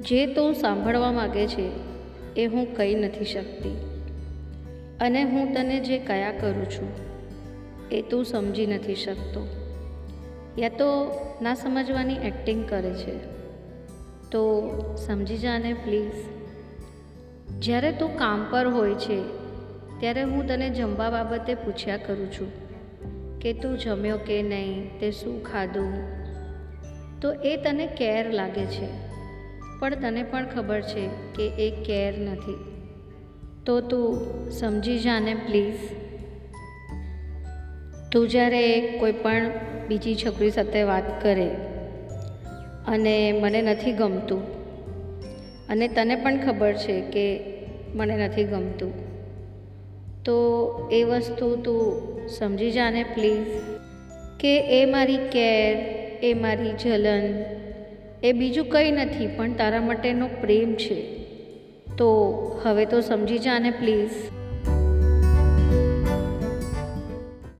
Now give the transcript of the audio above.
જે તું સાંભળવા માગે છે એ હું કહી નથી શકતી. અને હું તને જે કયા કરું છું એ તું સમજી નથી શકતો. યા તો ના સમજવાની એક્ટિંગ કરે છે. તો સમજી જાને પ્લીઝ જ્યારે તું કામ પર હોય છે, ત્યારે હું તને જમવા બાબતે પૂછ્યા કરું છું કે તું જમ્યો કે નહીં, તે શું ખાધું? તો એ તને કેર લાગે છે. પણ તને પણ ખબર છે કે એ કેર નથી. તો તું સમજી જાને પ્લીઝ. તું જ્યારે કોઈ પણ બીજી છોકરી સાથે વાત કરે અને મને નથી ગમતું, અને તને પણ ખબર છે કે મને નથી ગમતું, તો એ વસ્તુ તું સમજી જાને પ્લીઝ કે એ મારી કેર, એ મારી જલન એ બીજું કંઈ નથી, પણ તારા માટેનો પ્રેમ છે. તો હવે તો સમજી જાને પ્લીઝ.